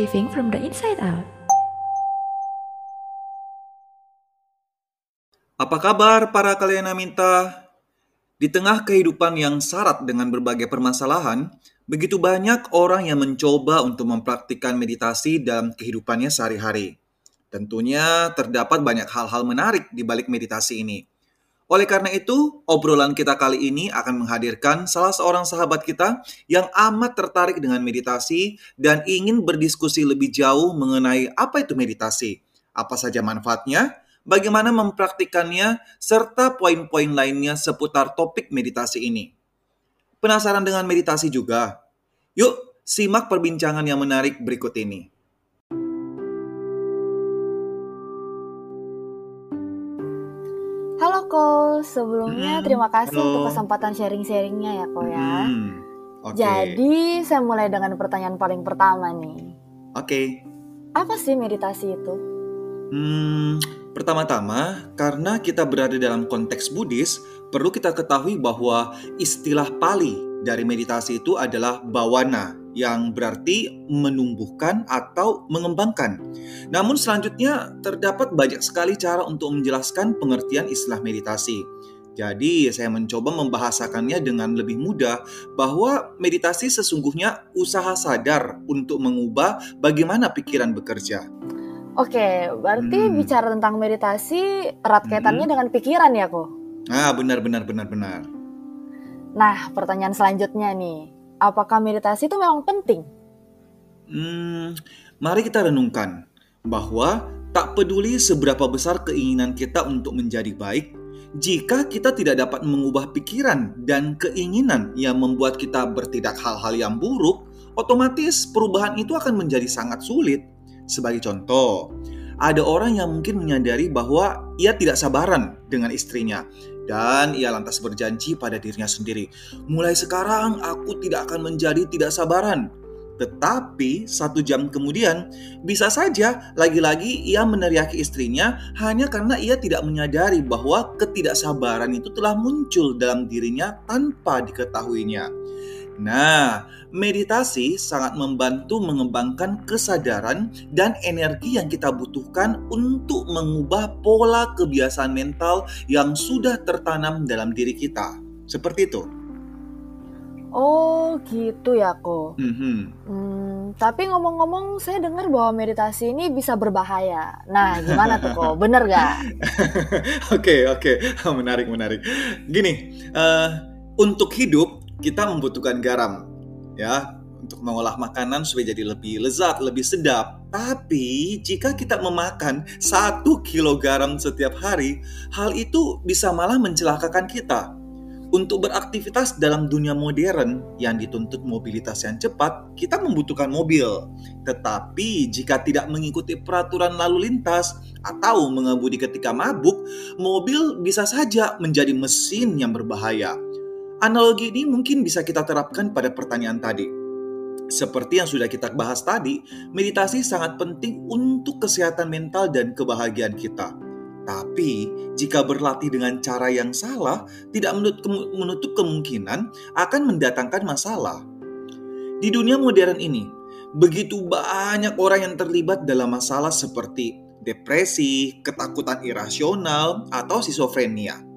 living from the inside out. Apa kabar para kalian minta? Di tengah kehidupan yang syarat dengan berbagai permasalahan, begitu banyak orang yang mencoba untuk mempraktikkan meditasi dalam kehidupannya sehari-hari. Tentunya terdapat banyak hal-hal menarik di balik meditasi ini. Oleh karena itu, obrolan kita kali ini akan menghadirkan salah seorang sahabat kita yang amat tertarik dengan meditasi dan ingin berdiskusi lebih jauh mengenai apa itu meditasi, apa saja manfaatnya, bagaimana mempraktikannya, serta poin-poin lainnya seputar topik meditasi ini. Penasaran dengan meditasi juga? Yuk, simak perbincangan yang menarik berikut ini. Halo sebelumnya Hmm, terima kasih halo. untuk kesempatan sharing-sharingnya ya Ko ya. Hmm, oke. Jadi saya mulai dengan pertanyaan paling pertama nih. Oke. Apa sih meditasi itu? Hmm, pertama-tama, karena kita berada dalam konteks Buddhis, perlu kita ketahui bahwa istilah Pali dari meditasi itu adalah bawana, yang berarti menumbuhkan atau mengembangkan. Namun selanjutnya terdapat banyak sekali cara untuk menjelaskan pengertian istilah meditasi. Jadi saya mencoba membahasakannya dengan lebih mudah bahwa meditasi sesungguhnya usaha sadar untuk mengubah bagaimana pikiran bekerja. Oke, berarti Hmm. bicara tentang meditasi erat kaitannya dengan pikiran ya Ko? Ah, benar benar benar benar. Nah, pertanyaan selanjutnya nih. Apakah meditasi itu memang penting? Hmm, mari kita renungkan bahwa tak peduli seberapa besar keinginan kita untuk menjadi baik, jika kita tidak dapat mengubah pikiran dan keinginan yang membuat kita bertindak hal-hal yang buruk, otomatis perubahan itu akan menjadi sangat sulit. Sebagai contoh, ada orang yang mungkin menyadari bahwa ia tidak sabaran dengan istrinya dan ia lantas berjanji pada dirinya sendiri, "Mulai sekarang aku tidak akan menjadi tidak sabaran." Tetapi satu jam kemudian, bisa saja lagi-lagi ia meneriaki istrinya hanya karena ia tidak menyadari bahwa ketidaksabaran itu telah muncul dalam dirinya tanpa diketahuinya. Nah, meditasi sangat membantu mengembangkan kesadaran dan energi yang kita butuhkan untuk mengubah pola kebiasaan mental yang sudah tertanam dalam diri kita. Seperti itu. Oh, gitu ya Ko. Mhm. Hmm, tapi ngomong-ngomong, saya dengar bahwa meditasi ini bisa berbahaya. Nah, gimana tuh Ko? Bener gak? Oke, oke, menarik, menarik. Gini, eh, untuk hidup kita membutuhkan garam, ya, untuk mengolah makanan supaya jadi lebih lezat, lebih sedap. Tapi jika kita memakan satu kilo garam setiap hari, hal itu bisa malah mencelakakan kita. Untuk beraktivitas dalam dunia modern yang dituntut mobilitas yang cepat, kita membutuhkan mobil. Tetapi jika tidak mengikuti peraturan lalu lintas atau mengemudi ketika mabuk, mobil bisa saja menjadi mesin yang berbahaya. Analogi ini mungkin bisa kita terapkan pada pertanyaan tadi. Seperti yang sudah kita bahas tadi, meditasi sangat penting untuk kesehatan mental dan kebahagiaan kita. Tapi, jika berlatih dengan cara yang salah, tidak menutup, kemungkinan akan mendatangkan masalah. Di dunia modern ini, begitu banyak orang yang terlibat dalam masalah seperti depresi, ketakutan irasional, atau schizophrenia.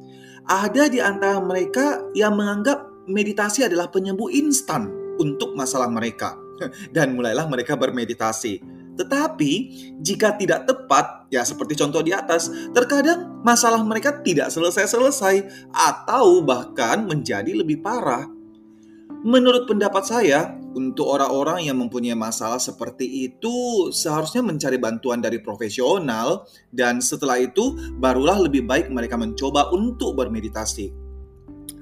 Ada di antara mereka yang menganggap meditasi adalah penyembuh instan untuk masalah mereka. Dan mulailah mereka bermeditasi. Tetapi jika tidak tepat, ya seperti contoh di atas, terkadang masalah mereka tidak selesai-selesai atau bahkan menjadi lebih parah. Menurut pendapat saya, untuk orang-orang yang mempunyai masalah seperti itu seharusnya mencari bantuan dari profesional dan setelah itu barulah lebih baik mereka mencoba untuk bermeditasi.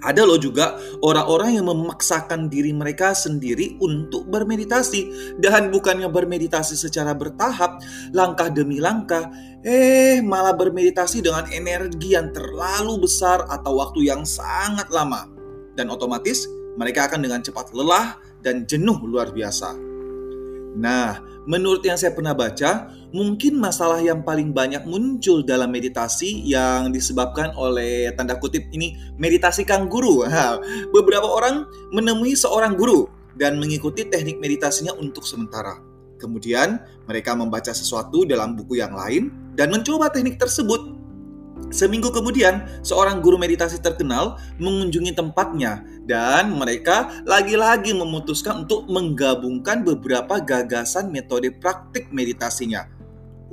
Ada loh juga orang-orang yang memaksakan diri mereka sendiri untuk bermeditasi dan bukannya bermeditasi secara bertahap, langkah demi langkah, eh malah bermeditasi dengan energi yang terlalu besar atau waktu yang sangat lama. Dan otomatis mereka akan dengan cepat lelah dan jenuh luar biasa. Nah, menurut yang saya pernah baca, mungkin masalah yang paling banyak muncul dalam meditasi yang disebabkan oleh tanda kutip ini meditasi kang guru. Ha, beberapa orang menemui seorang guru dan mengikuti teknik meditasinya untuk sementara. Kemudian mereka membaca sesuatu dalam buku yang lain dan mencoba teknik tersebut. Seminggu kemudian, seorang guru meditasi terkenal mengunjungi tempatnya dan mereka lagi-lagi memutuskan untuk menggabungkan beberapa gagasan metode praktik meditasinya.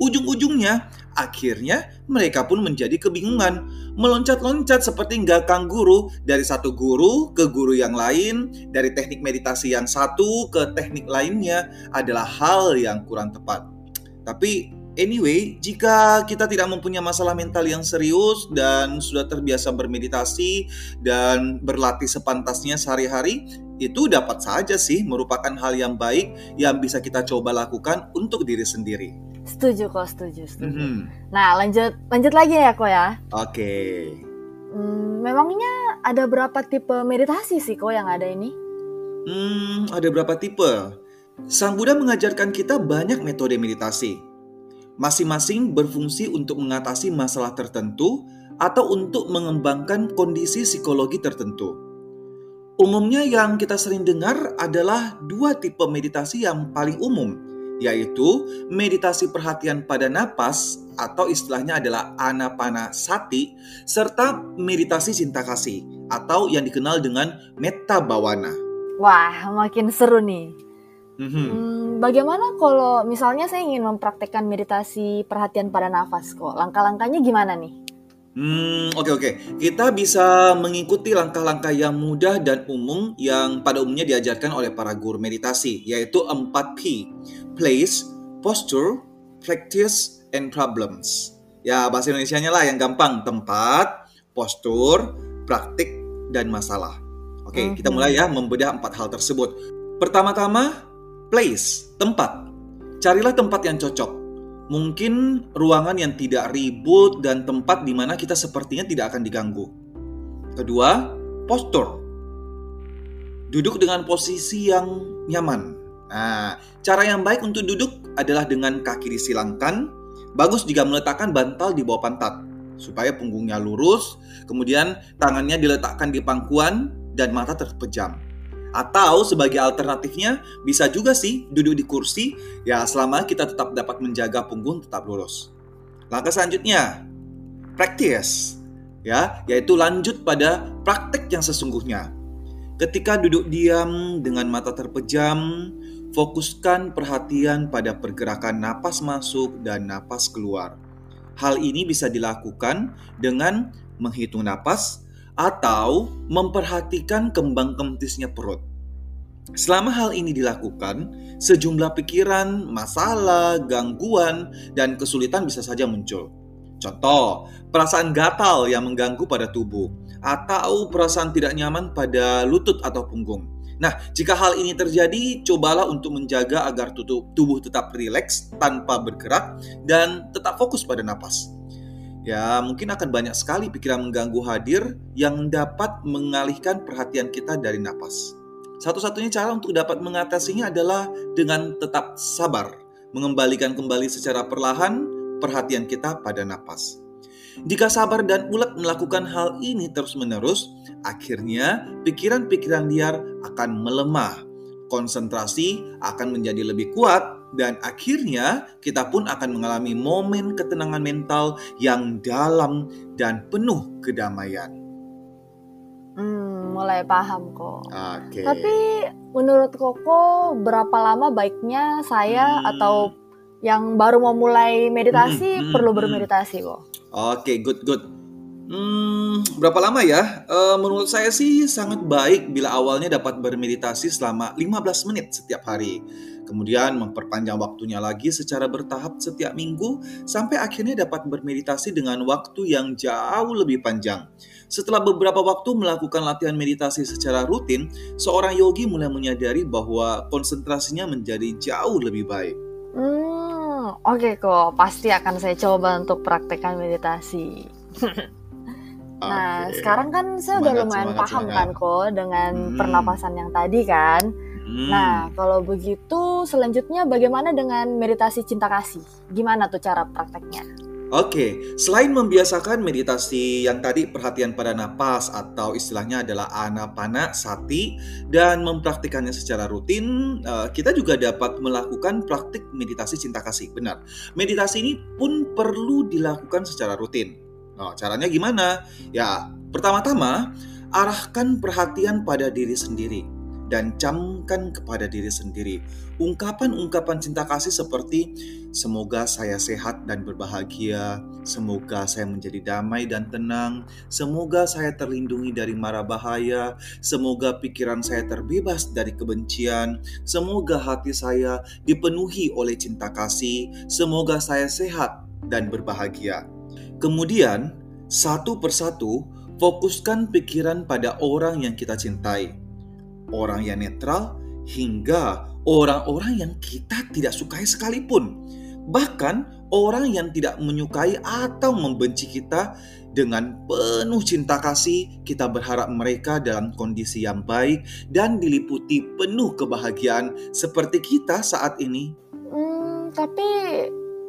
Ujung-ujungnya, akhirnya mereka pun menjadi kebingungan, meloncat-loncat seperti gakang guru dari satu guru ke guru yang lain, dari teknik meditasi yang satu ke teknik lainnya adalah hal yang kurang tepat. Tapi Anyway, jika kita tidak mempunyai masalah mental yang serius dan sudah terbiasa bermeditasi dan berlatih sepantasnya sehari-hari, itu dapat saja sih merupakan hal yang baik yang bisa kita coba lakukan untuk diri sendiri. Setuju kok, setuju, setuju. Mm -hmm. Nah, lanjut lanjut lagi ya kok ya. Oke. Okay. Hmm, memangnya ada berapa tipe meditasi sih kok yang ada ini? Hmm, ada berapa tipe? Sang Buddha mengajarkan kita banyak metode meditasi masing-masing berfungsi untuk mengatasi masalah tertentu atau untuk mengembangkan kondisi psikologi tertentu. Umumnya yang kita sering dengar adalah dua tipe meditasi yang paling umum, yaitu meditasi perhatian pada napas atau istilahnya adalah anapanasati serta meditasi cinta kasih atau yang dikenal dengan metta bawana. Wah, makin seru nih. Mm-hmm. Hmm, bagaimana kalau misalnya saya ingin mempraktekkan meditasi perhatian pada nafas kok? Langkah-langkahnya gimana nih? Hmm, oke okay, oke. Okay. Kita bisa mengikuti langkah-langkah yang mudah dan umum yang pada umumnya diajarkan oleh para guru meditasi, yaitu 4P. Place, posture, practice, and problems. Ya, bahasa Indonesia-nya lah yang gampang. Tempat, postur, praktik, dan masalah. Oke, okay, mm-hmm. kita mulai ya membedah empat hal tersebut. Pertama-tama, place, tempat. Carilah tempat yang cocok. Mungkin ruangan yang tidak ribut dan tempat di mana kita sepertinya tidak akan diganggu. Kedua, postur. Duduk dengan posisi yang nyaman. Nah, cara yang baik untuk duduk adalah dengan kaki disilangkan. Bagus jika meletakkan bantal di bawah pantat supaya punggungnya lurus, kemudian tangannya diletakkan di pangkuan dan mata terpejam. Atau sebagai alternatifnya bisa juga sih duduk di kursi ya selama kita tetap dapat menjaga punggung tetap lurus. Langkah selanjutnya, practice ya, yaitu lanjut pada praktek yang sesungguhnya. Ketika duduk diam dengan mata terpejam, fokuskan perhatian pada pergerakan napas masuk dan napas keluar. Hal ini bisa dilakukan dengan menghitung napas atau memperhatikan kembang kemtisnya perut. Selama hal ini dilakukan, sejumlah pikiran, masalah, gangguan, dan kesulitan bisa saja muncul. Contoh, perasaan gatal yang mengganggu pada tubuh, atau perasaan tidak nyaman pada lutut atau punggung. Nah, jika hal ini terjadi, cobalah untuk menjaga agar tubuh tetap rileks tanpa bergerak dan tetap fokus pada napas. Ya, mungkin akan banyak sekali pikiran mengganggu hadir yang dapat mengalihkan perhatian kita dari napas. Satu-satunya cara untuk dapat mengatasinya adalah dengan tetap sabar, mengembalikan kembali secara perlahan perhatian kita pada napas. Jika sabar dan ulet melakukan hal ini terus-menerus, akhirnya pikiran-pikiran liar akan melemah, konsentrasi akan menjadi lebih kuat, dan akhirnya kita pun akan mengalami momen ketenangan mental yang dalam dan penuh kedamaian. Hmm, mulai paham kok. Oke. Okay. Tapi menurut Koko berapa lama baiknya saya hmm. atau yang baru mau mulai meditasi hmm, hmm, perlu hmm. bermeditasi kok? Oke, okay, good good. Hmm, berapa lama ya? Uh, menurut saya sih sangat baik bila awalnya dapat bermeditasi selama 15 menit setiap hari kemudian memperpanjang waktunya lagi secara bertahap setiap minggu sampai akhirnya dapat bermeditasi dengan waktu yang jauh lebih panjang. Setelah beberapa waktu melakukan latihan meditasi secara rutin, seorang yogi mulai menyadari bahwa konsentrasinya menjadi jauh lebih baik. Hmm, oke okay kok, pasti akan saya coba untuk praktekkan meditasi. nah, okay. sekarang kan saya semangat, udah lumayan semangat, paham semangat. kan kok dengan hmm. pernapasan yang tadi kan. Hmm. Nah, kalau begitu selanjutnya bagaimana dengan meditasi cinta kasih? Gimana tuh cara prakteknya? Oke, selain membiasakan meditasi yang tadi perhatian pada napas atau istilahnya adalah anapana sati dan mempraktikannya secara rutin, eh, kita juga dapat melakukan praktik meditasi cinta kasih. Benar, meditasi ini pun perlu dilakukan secara rutin. Oh, caranya gimana? Ya, pertama-tama arahkan perhatian pada diri sendiri dan camkan kepada diri sendiri. Ungkapan-ungkapan cinta kasih seperti semoga saya sehat dan berbahagia, semoga saya menjadi damai dan tenang, semoga saya terlindungi dari mara bahaya, semoga pikiran saya terbebas dari kebencian, semoga hati saya dipenuhi oleh cinta kasih, semoga saya sehat dan berbahagia. Kemudian, satu persatu, fokuskan pikiran pada orang yang kita cintai orang yang netral, hingga orang-orang yang kita tidak sukai sekalipun. Bahkan orang yang tidak menyukai atau membenci kita dengan penuh cinta kasih, kita berharap mereka dalam kondisi yang baik dan diliputi penuh kebahagiaan seperti kita saat ini. Hmm, tapi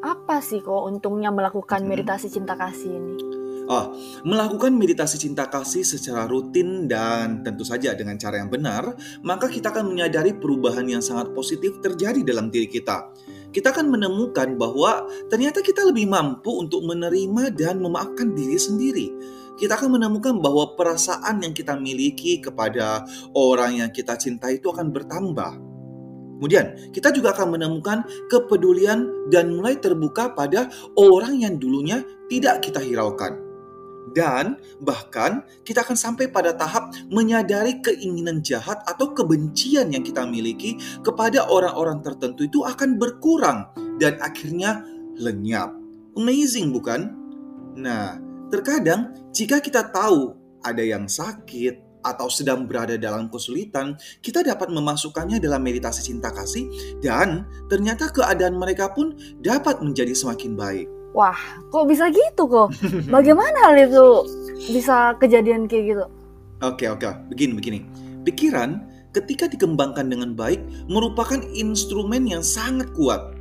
apa sih kok untungnya melakukan meditasi cinta kasih ini? Oh, melakukan meditasi cinta kasih secara rutin dan tentu saja dengan cara yang benar, maka kita akan menyadari perubahan yang sangat positif terjadi dalam diri kita. Kita akan menemukan bahwa ternyata kita lebih mampu untuk menerima dan memaafkan diri sendiri. Kita akan menemukan bahwa perasaan yang kita miliki kepada orang yang kita cintai itu akan bertambah. Kemudian, kita juga akan menemukan kepedulian dan mulai terbuka pada orang yang dulunya tidak kita hiraukan. Dan bahkan kita akan sampai pada tahap menyadari keinginan jahat atau kebencian yang kita miliki kepada orang-orang tertentu itu akan berkurang dan akhirnya lenyap. Amazing bukan? Nah, terkadang jika kita tahu ada yang sakit atau sedang berada dalam kesulitan, kita dapat memasukkannya dalam meditasi cinta kasih dan ternyata keadaan mereka pun dapat menjadi semakin baik. Wah, kok bisa gitu kok? Bagaimana hal itu bisa kejadian kayak gitu? Oke, oke. Begini, begini. Pikiran ketika dikembangkan dengan baik merupakan instrumen yang sangat kuat.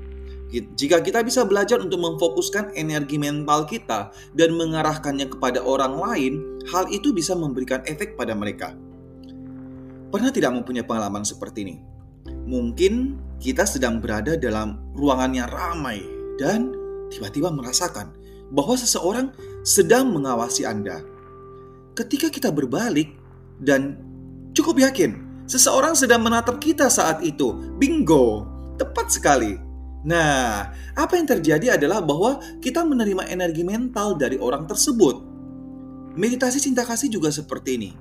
Jika kita bisa belajar untuk memfokuskan energi mental kita dan mengarahkannya kepada orang lain, hal itu bisa memberikan efek pada mereka. Pernah tidak mempunyai pengalaman seperti ini? Mungkin kita sedang berada dalam ruangan yang ramai dan tiba-tiba merasakan bahwa seseorang sedang mengawasi Anda. Ketika kita berbalik dan cukup yakin seseorang sedang menatap kita saat itu, bingo, tepat sekali. Nah, apa yang terjadi adalah bahwa kita menerima energi mental dari orang tersebut. Meditasi cinta kasih juga seperti ini.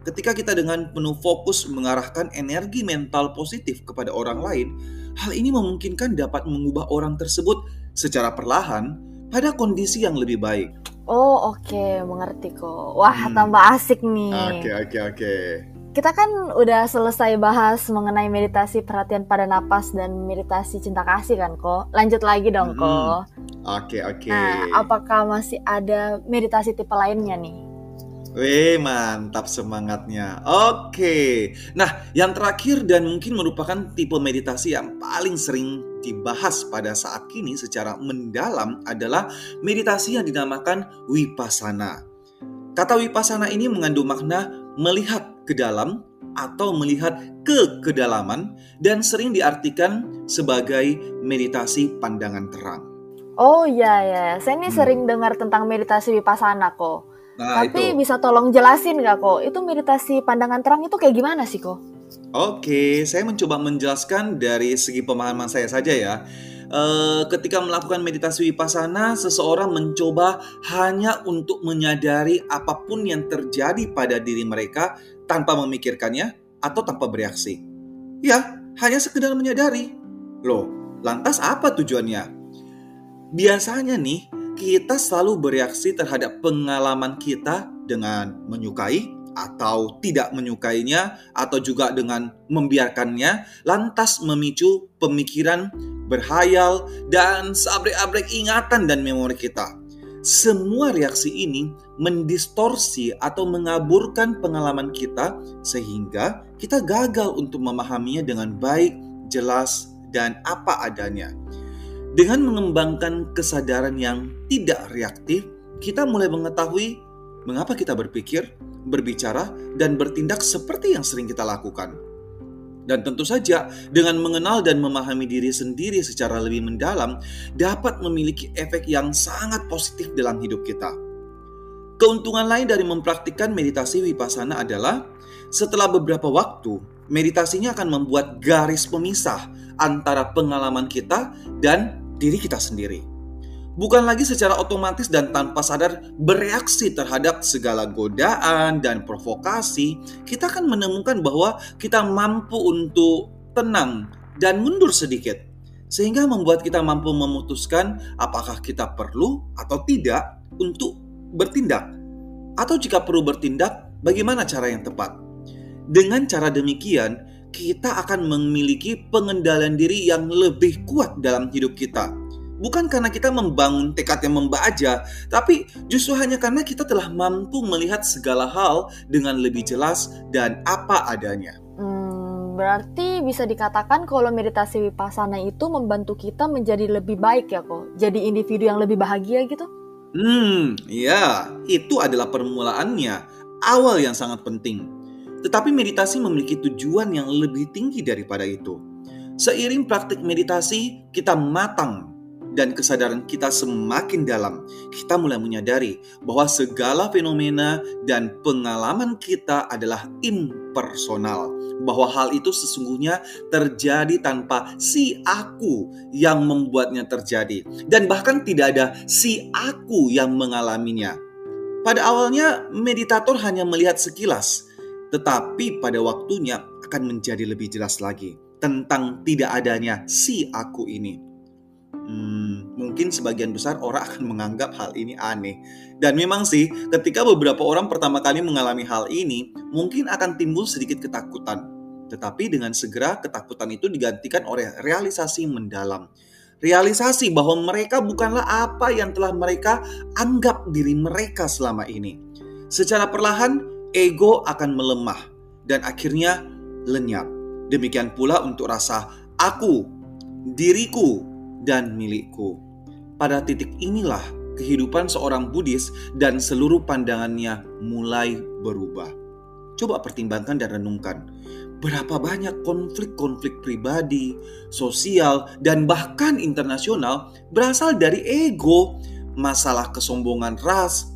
Ketika kita dengan penuh fokus mengarahkan energi mental positif kepada orang lain, hal ini memungkinkan dapat mengubah orang tersebut secara perlahan pada kondisi yang lebih baik. Oh oke, okay. mengerti kok. Wah hmm. tambah asik nih. Oke okay, oke okay, oke. Okay. Kita kan udah selesai bahas mengenai meditasi perhatian pada napas dan meditasi cinta kasih kan kok. Lanjut lagi dong hmm. kok. Oke okay, oke. Okay. Nah, apakah masih ada meditasi tipe lainnya nih? Wih, mantap semangatnya. Oke. Nah, yang terakhir dan mungkin merupakan tipe meditasi yang paling sering dibahas pada saat kini secara mendalam adalah meditasi yang dinamakan vipassana. Kata vipassana ini mengandung makna melihat ke dalam atau melihat ke kedalaman dan sering diartikan sebagai meditasi pandangan terang. Oh iya ya, saya ini hmm. sering dengar tentang meditasi vipassana kok. Nah, Tapi itu. bisa tolong jelasin nggak kok? Itu meditasi pandangan terang itu kayak gimana sih kok? Oke, saya mencoba menjelaskan dari segi pemahaman saya saja ya. E, ketika melakukan meditasi vipassana, seseorang mencoba hanya untuk menyadari apa pun yang terjadi pada diri mereka tanpa memikirkannya atau tanpa bereaksi. Ya, hanya sekedar menyadari. Loh, lantas apa tujuannya? Biasanya nih, kita selalu bereaksi terhadap pengalaman kita dengan menyukai atau tidak menyukainya atau juga dengan membiarkannya lantas memicu pemikiran berhayal dan seabrek-abrek ingatan dan memori kita. Semua reaksi ini mendistorsi atau mengaburkan pengalaman kita sehingga kita gagal untuk memahaminya dengan baik, jelas, dan apa adanya. Dengan mengembangkan kesadaran yang tidak reaktif, kita mulai mengetahui mengapa kita berpikir, berbicara, dan bertindak seperti yang sering kita lakukan. Dan tentu saja, dengan mengenal dan memahami diri sendiri secara lebih mendalam, dapat memiliki efek yang sangat positif dalam hidup kita. Keuntungan lain dari mempraktikkan meditasi vipassana adalah setelah beberapa waktu, meditasinya akan membuat garis pemisah antara pengalaman kita dan diri kita sendiri bukan lagi secara otomatis dan tanpa sadar bereaksi terhadap segala godaan dan provokasi, kita akan menemukan bahwa kita mampu untuk tenang dan mundur sedikit, sehingga membuat kita mampu memutuskan apakah kita perlu atau tidak untuk bertindak, atau jika perlu bertindak, bagaimana cara yang tepat. Dengan cara demikian, kita akan memiliki pengendalian diri yang lebih kuat dalam hidup kita bukan karena kita membangun tekad yang membaca, tapi justru hanya karena kita telah mampu melihat segala hal dengan lebih jelas dan apa adanya. Hmm, berarti bisa dikatakan kalau meditasi vipassana itu membantu kita menjadi lebih baik ya kok, jadi individu yang lebih bahagia gitu? Hmm, ya, itu adalah permulaannya, awal yang sangat penting. Tetapi meditasi memiliki tujuan yang lebih tinggi daripada itu. Seiring praktik meditasi, kita matang dan kesadaran kita semakin dalam, kita mulai menyadari bahwa segala fenomena dan pengalaman kita adalah impersonal. Bahwa hal itu sesungguhnya terjadi tanpa si aku yang membuatnya terjadi, dan bahkan tidak ada si aku yang mengalaminya. Pada awalnya, meditator hanya melihat sekilas, tetapi pada waktunya akan menjadi lebih jelas lagi tentang tidak adanya si aku ini. Hmm, mungkin sebagian besar orang akan menganggap hal ini aneh. Dan memang sih, ketika beberapa orang pertama kali mengalami hal ini, mungkin akan timbul sedikit ketakutan. Tetapi dengan segera ketakutan itu digantikan oleh realisasi mendalam. Realisasi bahwa mereka bukanlah apa yang telah mereka anggap diri mereka selama ini. Secara perlahan, ego akan melemah dan akhirnya lenyap. Demikian pula untuk rasa aku, diriku, dan milikku. Pada titik inilah kehidupan seorang Buddhis dan seluruh pandangannya mulai berubah. Coba pertimbangkan dan renungkan. Berapa banyak konflik-konflik pribadi, sosial, dan bahkan internasional berasal dari ego, masalah kesombongan ras,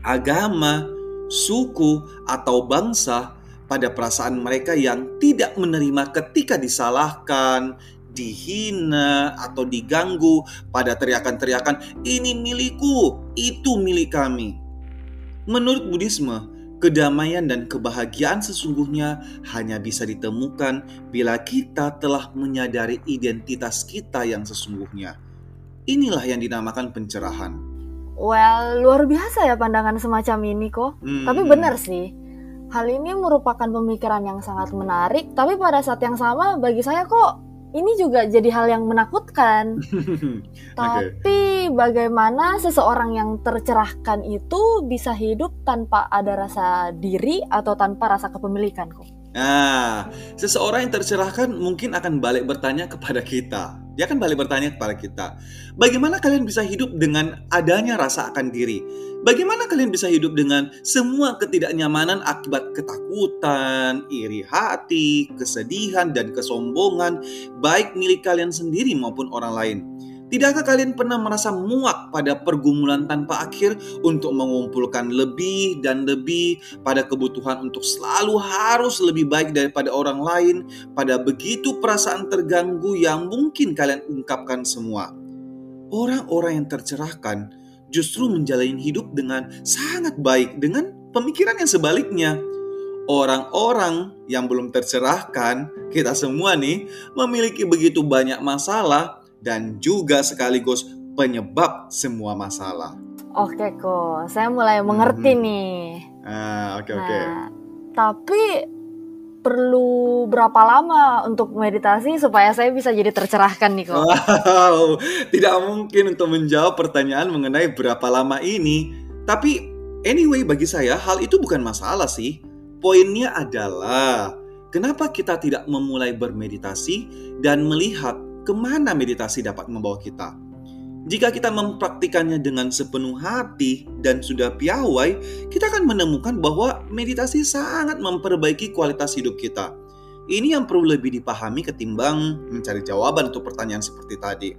agama, suku, atau bangsa pada perasaan mereka yang tidak menerima ketika disalahkan, dihina atau diganggu pada teriakan-teriakan ini milikku, itu milik kami. Menurut Buddhisme, kedamaian dan kebahagiaan sesungguhnya hanya bisa ditemukan bila kita telah menyadari identitas kita yang sesungguhnya. Inilah yang dinamakan pencerahan. Well, luar biasa ya pandangan semacam ini kok. Hmm. Tapi benar sih, hal ini merupakan pemikiran yang sangat menarik, tapi pada saat yang sama bagi saya kok ini juga jadi hal yang menakutkan. Tapi okay. bagaimana seseorang yang tercerahkan itu bisa hidup tanpa ada rasa diri atau tanpa rasa kepemilikan kok? Nah, seseorang yang tercerahkan mungkin akan balik bertanya kepada kita. Dia akan balik bertanya kepada kita, bagaimana kalian bisa hidup dengan adanya rasa akan diri? Bagaimana kalian bisa hidup dengan semua ketidaknyamanan akibat ketakutan, iri hati, kesedihan, dan kesombongan, baik milik kalian sendiri maupun orang lain? Tidakkah kalian pernah merasa muak pada pergumulan tanpa akhir untuk mengumpulkan lebih dan lebih pada kebutuhan untuk selalu harus lebih baik daripada orang lain pada begitu perasaan terganggu yang mungkin kalian ungkapkan semua? Orang-orang yang tercerahkan justru menjalani hidup dengan sangat baik dengan pemikiran yang sebaliknya. Orang-orang yang belum tercerahkan, kita semua nih memiliki begitu banyak masalah dan juga sekaligus penyebab semua masalah. Oke kok, saya mulai mengerti hmm. nih. Ah, oke oke. Nah, tapi perlu berapa lama untuk meditasi supaya saya bisa jadi tercerahkan nih kok? Wow, tidak mungkin untuk menjawab pertanyaan mengenai berapa lama ini. Tapi anyway bagi saya hal itu bukan masalah sih. Poinnya adalah kenapa kita tidak memulai bermeditasi dan melihat ke mana meditasi dapat membawa kita. Jika kita mempraktikannya dengan sepenuh hati dan sudah piawai, kita akan menemukan bahwa meditasi sangat memperbaiki kualitas hidup kita. Ini yang perlu lebih dipahami ketimbang mencari jawaban untuk pertanyaan seperti tadi.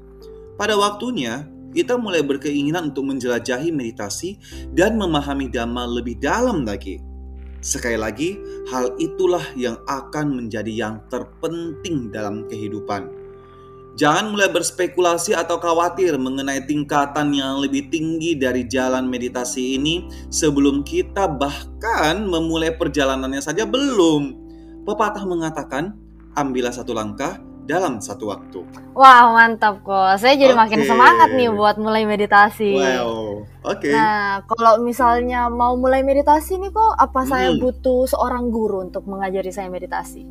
Pada waktunya, kita mulai berkeinginan untuk menjelajahi meditasi dan memahami Dhamma lebih dalam lagi. Sekali lagi, hal itulah yang akan menjadi yang terpenting dalam kehidupan. Jangan mulai berspekulasi atau khawatir mengenai tingkatan yang lebih tinggi dari jalan meditasi ini sebelum kita bahkan memulai perjalanannya saja belum. Pepatah mengatakan, ambillah satu langkah dalam satu waktu. Wah, mantap kok. Saya jadi okay. makin semangat nih buat mulai meditasi. Wow. Oke. Okay. Nah, kalau misalnya mau mulai meditasi nih kok, apa hmm. saya butuh seorang guru untuk mengajari saya meditasi?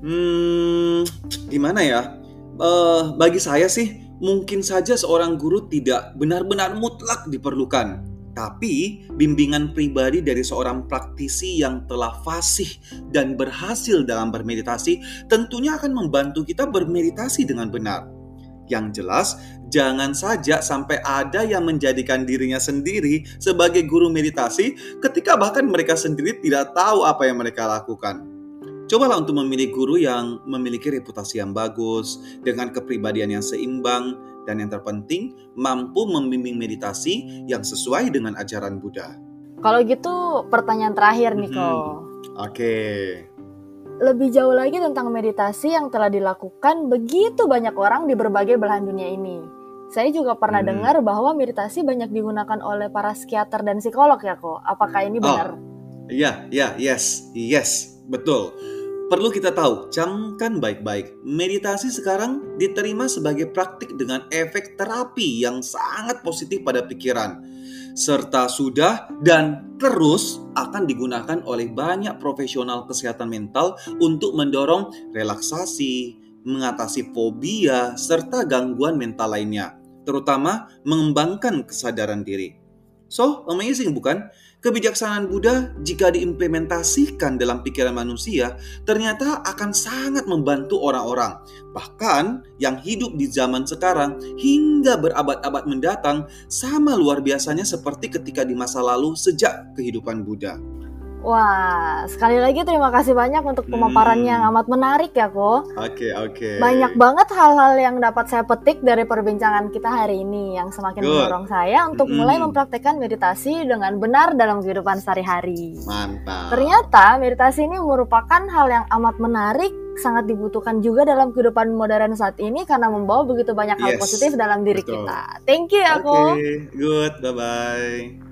Hmm, gimana ya? Uh, bagi saya sih mungkin saja seorang guru tidak benar-benar mutlak diperlukan. Tapi bimbingan pribadi dari seorang praktisi yang telah fasih dan berhasil dalam bermeditasi tentunya akan membantu kita bermeditasi dengan benar. Yang jelas, jangan saja sampai ada yang menjadikan dirinya sendiri sebagai guru meditasi ketika bahkan mereka sendiri tidak tahu apa yang mereka lakukan. Cobalah untuk memilih guru yang memiliki reputasi yang bagus, dengan kepribadian yang seimbang, dan yang terpenting mampu membimbing meditasi yang sesuai dengan ajaran Buddha. Kalau gitu, pertanyaan terakhir nih, Ko. Oke. Okay. Lebih jauh lagi tentang meditasi yang telah dilakukan begitu banyak orang di berbagai belahan dunia ini. Saya juga pernah hmm. dengar bahwa meditasi banyak digunakan oleh para psikiater dan psikolog ya, kok. Apakah ini benar? Iya, oh. iya, yes, yes, betul. Perlu kita tahu, camkan baik-baik. Meditasi sekarang diterima sebagai praktik dengan efek terapi yang sangat positif pada pikiran, serta sudah dan terus akan digunakan oleh banyak profesional kesehatan mental untuk mendorong relaksasi, mengatasi fobia, serta gangguan mental lainnya, terutama mengembangkan kesadaran diri. So, amazing bukan? Kebijaksanaan Buddha jika diimplementasikan dalam pikiran manusia ternyata akan sangat membantu orang-orang, bahkan yang hidup di zaman sekarang hingga berabad-abad mendatang sama luar biasanya seperti ketika di masa lalu sejak kehidupan Buddha. Wah, sekali lagi terima kasih banyak untuk pemaparan hmm. yang amat menarik ya, Ko. Oke, okay, oke. Okay. Banyak banget hal-hal yang dapat saya petik dari perbincangan kita hari ini yang semakin Good. mendorong saya untuk hmm. mulai mempraktekkan meditasi dengan benar dalam kehidupan sehari-hari. Mantap. Ternyata meditasi ini merupakan hal yang amat menarik, sangat dibutuhkan juga dalam kehidupan modern saat ini karena membawa begitu banyak hal yes, positif dalam diri betul. kita. Thank you ya, Ko. Oke, okay, good. Bye-bye.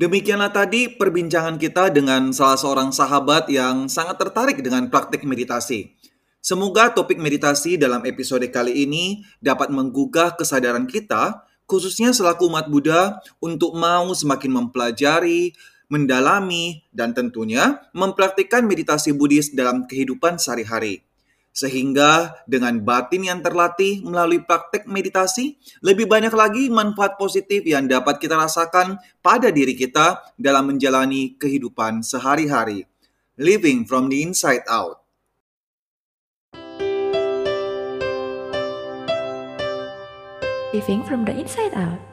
Demikianlah tadi perbincangan kita dengan salah seorang sahabat yang sangat tertarik dengan praktik meditasi. Semoga topik meditasi dalam episode kali ini dapat menggugah kesadaran kita, khususnya selaku umat Buddha, untuk mau semakin mempelajari, mendalami, dan tentunya mempraktikkan meditasi Buddhis dalam kehidupan sehari-hari. Sehingga dengan batin yang terlatih melalui praktek meditasi, lebih banyak lagi manfaat positif yang dapat kita rasakan pada diri kita dalam menjalani kehidupan sehari-hari. Living from the inside out. Living from the inside out.